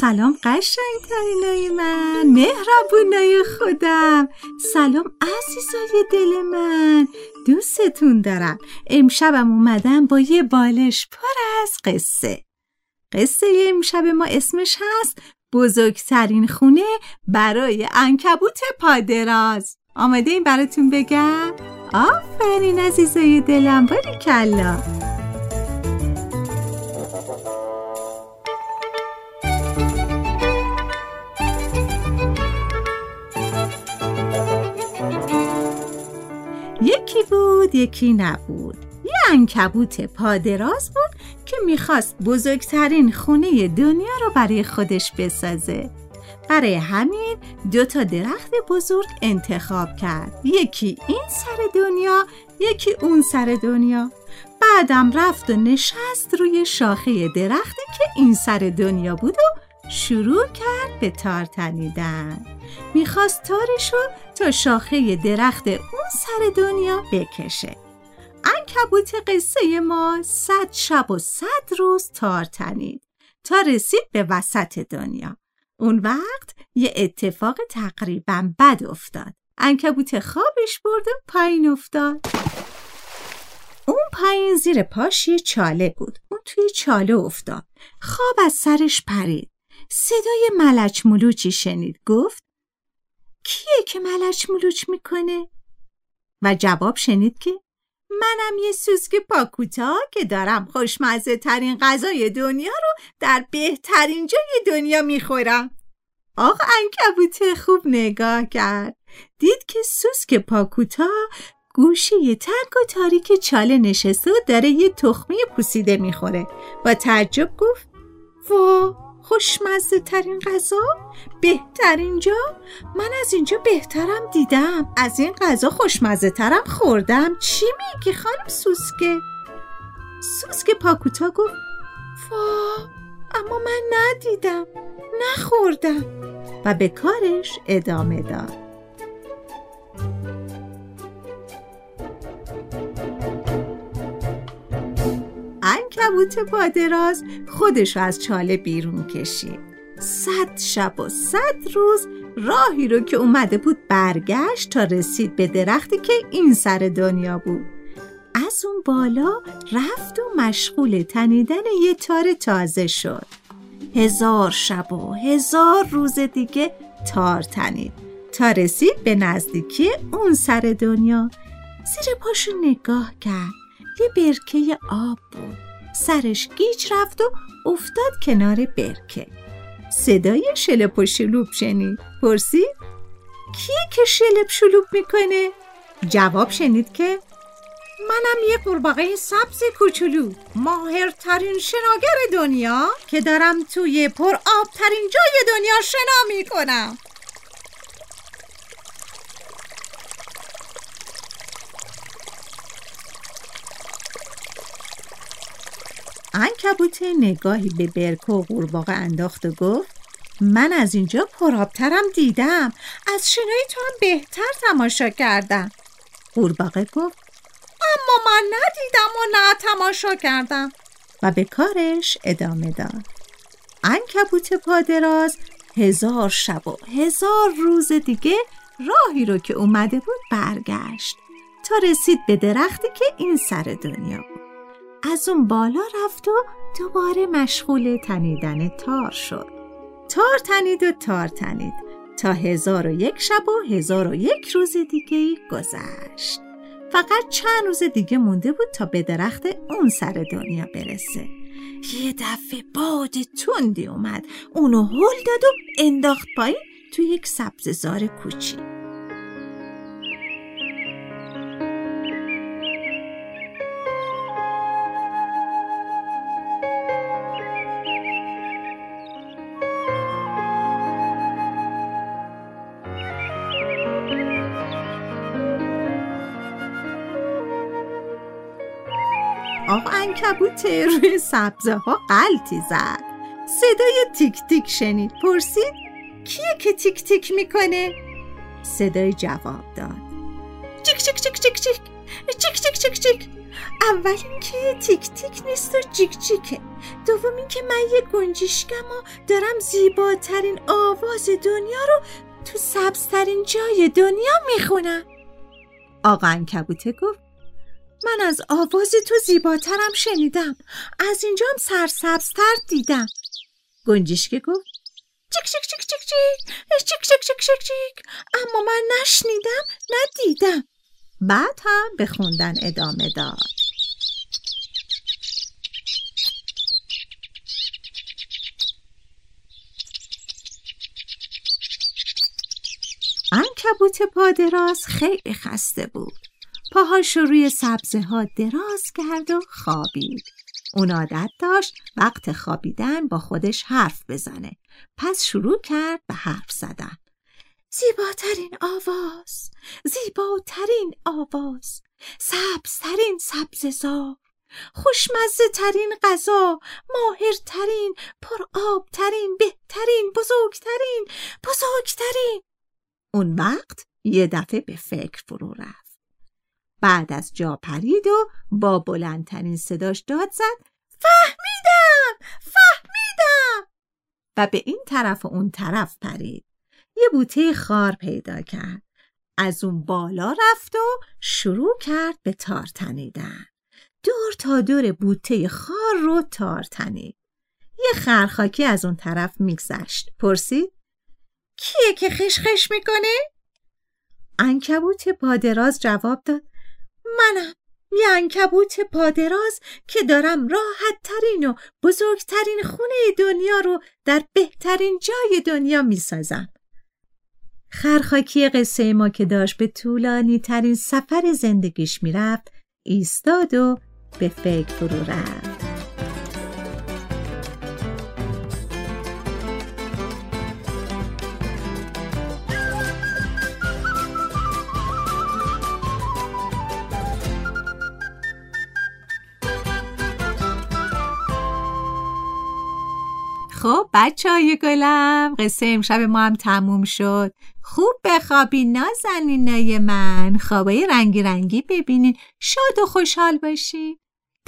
سلام قشنگ ترینای من مهربونای خودم. سلام عزیزای دل من دوستتون دارم. امشبم اومدم با یه بالش پر از قصه. قصه امشب ما اسمش هست بزرگترین خونه برای انکبوت پادراز. آمده این براتون بگم؟ آفرین عزیزای دلم باری کلا یکی بود یکی نبود. یه انکبوت پادراز بود که می‌خواست بزرگترین خونه دنیا رو برای خودش بسازه. برای همین دو تا درخت بزرگ انتخاب کرد. یکی این سر دنیا یکی اون سر دنیا. بعدم رفت و نشست روی شاخه درختی که این سر دنیا بود و شروع کرد به تار تنیدن. می‌خواست تارشو تا شاخه درخت اون سر دنیا بکشه. انکبوت قصه ما صد شب و صد روز تار تنید تا رسید به وسط دنیا. اون وقت یه اتفاق تقریبا بد افتاد. انکبوت خوابش برد و پایین افتاد. اون پایین زیر پاش یه چاله بود. اون توی چاله افتاد. خواب از سرش پرید. صدای ملچ ملوچی شنید. گفت کیه که ملچ ملوچ می‌کنه؟ و جواب شنید که منم یه سوسک پاکوتا که دارم خوشمزه ترین غذای دنیا رو در بهترین جای دنیا می‌خورم. آق انکبوت خوب نگاه کرد. دید که سوسک پاکوتا گوشه تنگ و تاریک چاله نشسته و داره یه تخمه پوسیده می‌خوره. با تعجب گفت وا! خوشمزه ترین غذا؟ بهترین جا؟ من از اینجا بهترم دیدم. از این غذا خوشمزه ترم خوردم. چی میگی خانم سوسکه؟ سوسک پاکوتا گفت وا اما من ندیدم. نخوردم. و به کارش ادامه داد. انکبوت پادراز خودش از چاله بیرون کشید صد شب و صد روز راهی رو که اومده بود برگشت تا رسید به درختی که این سر دنیا بود. از اون بالا رفت و مشغول تنیدن یه تار تازه شد. هزار شب و هزار روز دیگه تار تنید تا رسید به نزدیکی اون سر دنیا. زیر پاشو نگاه کرد یه برکه آب بود. سرش گیج رفت و افتاد کنار برکه. صدای شلپ و شلوب شنید. پرسید کیه که شلپ شلوب می‌کنه؟ جواب شنید که منم یه قورباغه سبز کوچولو ماهرترین شناگر دنیا که دارم توی پر آبترین جای دنیا شنا می‌کنم. انکبوت نگاهی به برکه و قورباغه انداخت و گفت من از اینجا پرآبترم دیدم. از شنای تو هم بهتر تماشا کردم. قورباغه گفت اما من ندیدم و نه تماشا کردم. و به کارش ادامه داد. انکبوت پادراز هزار شب و هزار روز دیگه راهی رو که اومده بود برگشت. تا رسید به درختی که این سر دنیا بود. از اون بالا رفت و دوباره مشغول تنیدن تار شد. تار تنید و تار تنید. تا هزار و یک شب و هزار و یک روز دیگه گذشت. فقط چند روز دیگه مونده بود تا به درخت اون سر دنیا برسه. یه دفعه باد تندی اومد. اونو هل داد و انداخت پایین تو یک سبززار کوچی آقا انکبوت روی سبزه ها قلطی زد. صدای تیک تیک شنید. پرسید کیه که تیک تیک می‌کنه؟ صدای جواب داد. چیک چیک چیک چیک چیک. چیک چیک چیک چیک. اول اینکه تیک تیک نیست و چیک چیکه. دوم اینکه من یه گنجشکم و دارم زیباترین آواز دنیا رو تو سبزترین جای دنیا می‌خونم. آقا انکبوته گفت من از آواز تو زیباترم شنیدم. از اینجا هم سرسبزتر دیدم. گنجشکه گفت چیک چیک چیک چیک چیک. چیک چیک چیک چیک چیک. اما من نشنیدم ندیدم. بعد هم به خوندن ادامه داد. انکبوت پادراز خیلی خسته بود. پاهاش روی سبزه ها دراز کرد و خوابید. اون عادت داشت وقت خوابیدن با خودش حرف بزنه. پس شروع کرد به حرف زدن. زیباترین آواز زیباترین آواز سبزترین سبززار خوشمزه ترین غذا ماهرترین پرآبترین بهترین بزرگترین بزرگترین. اون وقت یه دفعه به فکر فرو رفت. بعد از جا پرید و با بلندترین صداش داد زد. فهمیدم! فهمیدم! و به این طرف و اون طرف پرید. یه بوته خار پیدا کرد. از اون بالا رفت و شروع کرد به تار تنیدن. دور تا دور بوته خار رو تار تنید. یه خرخاکی از اون طرف میگذشت. پرسید کیه که خشخش می‌کنه؟ انکبوت پادراز جواب داد منم. یه انکبوت پادراز که دارم راحت ترین و بزرگترین خونه دنیا رو در بهترین جای دنیا می‌سازم. خرخاکی قصه ما که داشت به طولانی ترین سفر زندگیش می‌رفت ایستاد و به فکر فرو رفت. بچه های گلم قصه امشب ما هم تموم شد. خوب بخوابی نازنینای من. خوابای رنگی رنگی ببینین شاد و خوشحال باشین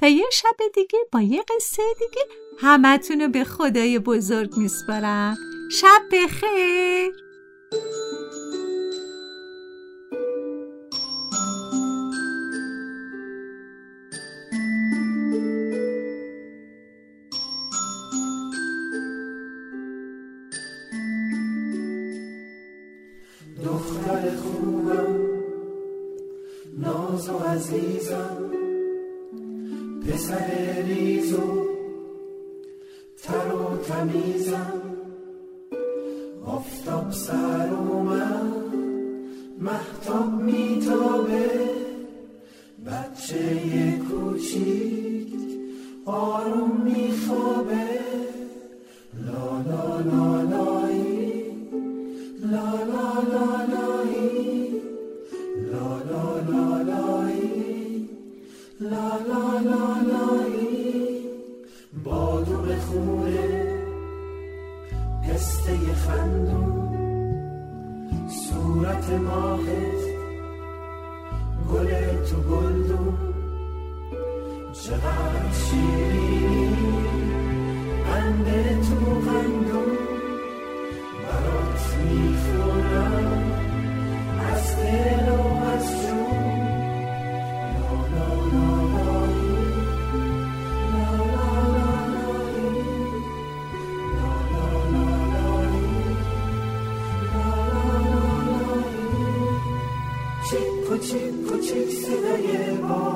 تا یه شب دیگه با یه قصه دیگه همتون رو به خدای بزرگ میسپارم. شب بخیر. عزیزم. پسر ریز و تر و تمیزم. آفتاب سر اومد محتاب میتابه. بچه کوچیک آروم میخوابه. لا ماهت گل تو گلدون. چقدر شیرینی قند تو قندون برات می‌خورم. کوچیک کوچیک